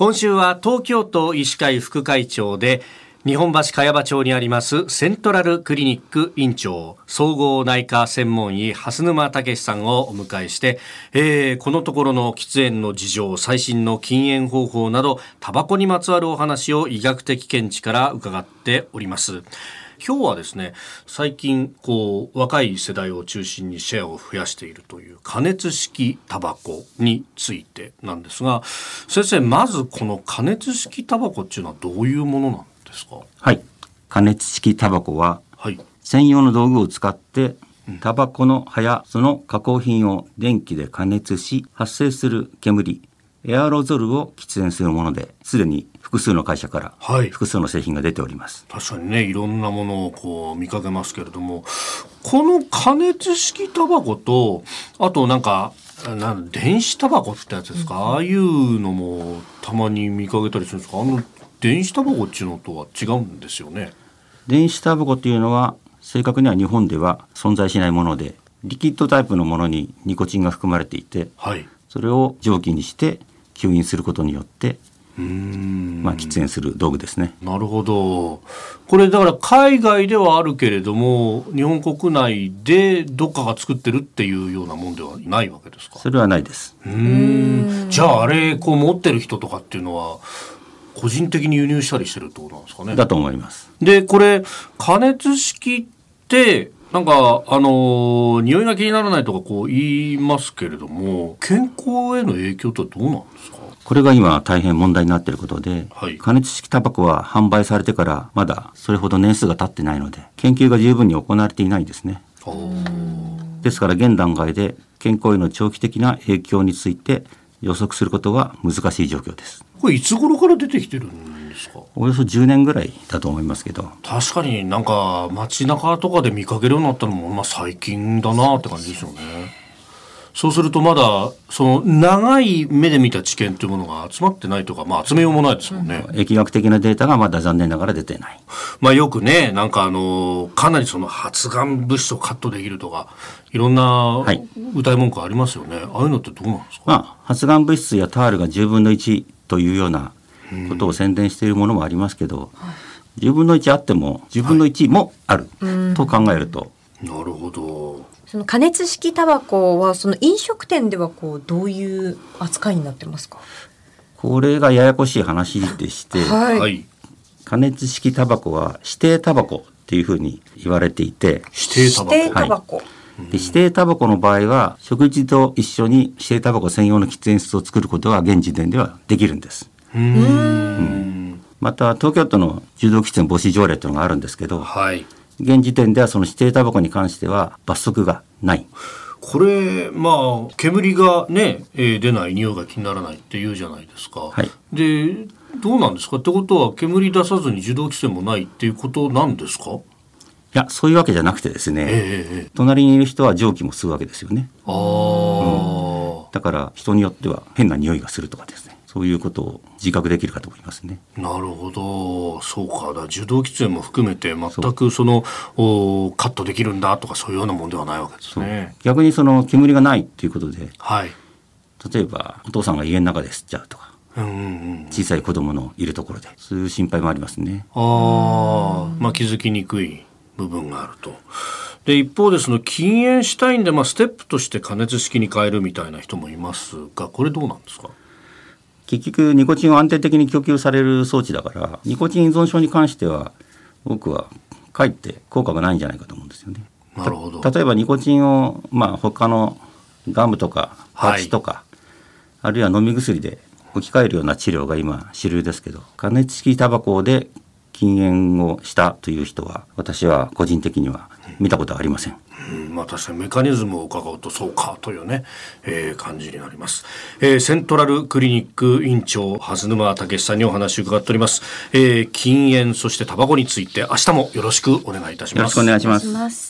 今週は東京都医師会副会長で日本橋茅場町にありますセントラルクリニック院長総合内科専門医蓮沼武さんをお迎えして、えー、このところの喫煙の事情最新の禁煙方法などタバコにまつわるお話を医学的見地から伺っております。今日はですね最近こう若い世代を中心にシェアを増やしているという加熱式タバコについてなんですが先生まずこの加熱式タバコっていうのはどういうものなんですか？はい。加熱式タバコは、はい、専用の道具を使ってタバコの葉やその加工品を電気で加熱し発生する煙エアロゾルを喫煙するものですでに複数の会社から複数の製品が出ております、はい、確かにねいろんなものをこう見かけますけれどもこの加熱式タバコとあとなんかなん電子タバコってやつですか、うん、ああいうのもたまに見かけたりするんですか？あの電子タバコっていうのとは違うんですよね。電子タバコっていうのは正確には日本では存在しないものでリキッドタイプのものにニコチンが含まれていて、はい、それを蒸気にして吸引することによってまあ、喫煙する道具ですね。なるほど。これだから海外ではあるけれども、日本国内でどっかが作ってるっていうようなもんではないわけですか？それはないです。うん。じゃああれこう持ってる人とかっていうのは。個人的に輸入したりしてるってことなんですかね？だと思います。で、これ加熱式ってなんかあの匂いが気にならないとかこう言いますけれども健康への影響ってどうなんですか？これが今大変問題になっていることで、はい、加熱式タバコは販売されてからまだそれほど年数が経ってないので研究が十分に行われていないんですね。ですから現段階で健康への長期的な影響について予測することは難しい状況です。これいつ頃から出てきてるんですかおよそ10年ぐらいだと思いますけど確かになんか街中とかで見かけるようになったのも、まあ、最近だなって感じですよね。そうするとまだその長い目で見た知見というものが集まってないとか、まあ、集めようもないですもんね。疫学的なデータがまだ残念ながら出てない。まあ、よくねなんかあのかなりその発がん物質をカットできるとかいろんな歌い文句ありますよね、はい、ああいうのってどうなんですか、まあ、発がん物質やタールが10分の1というようなことを宣伝しているものもありますけど、うん、10分の1あっても10分の1もあると考えると。なるほど。その加熱式タバコはその飲食店ではこうどういう扱いになってますか？これがややこしい話でして、はい、加熱式タバコは指定タバコっていうふうに言われていて指定タバコ、はい。で指定タバコの場合は食事と一緒に指定タバコ専用の喫煙室を作ることは現時点ではできるんです。うん、また東京都の柔道喫煙防止条例というのがあるんですけど、はい、現時点ではその指定タバコに関しては罰則がない。これまあ煙がね、えー、出ない匂いが気にならないっていうじゃないですか。はい、でどうなんですか？ってことは煙出さずに受動規制もないっていうことなんですか？いやそういうわけじゃなくてですね、えー、隣にいる人は蒸気も吸うわけですよね。あうん、だから人によっては変な匂いがするとかですねそういうことを自覚できるかと思いますね。なるほど、そうか、だ受動喫煙も含めて全くそのおカットできるんだとかそういうようなもんではないわけですね。逆にその煙がないっていうことで、はい、例えばお父さんが家の中で吸っちゃうとか。うんうんうん、小さい子供のいるところでそういう心配もありますね。ああ、まあ気づきにくい部分があると。で一方でその禁煙したいんで、まあ、ステップとして加熱式に変えるみたいな人もいますがこれどうなんですか？結局ニコチンを安定的に供給される装置だからニコチン依存症に関しては僕はかえって効果がないんじゃないかと思うんですよね。なるほど例えばニコチンを、まあ、他のガムとかパチとか、はい、あるいは飲み薬で置き換えるような治療が今主流ですけど加熱式タバコで禁煙をしたという人は私は個人的には見たことはありません。うん、まあ確かにメカニズムを伺うとそうかというね、えー、感じになります、えー、セントラルクリニック院長蓮沼武さんにお話を伺っております、えー、禁煙そしてタバコについて明日もよろしくお願いいたします。よろしくお願いします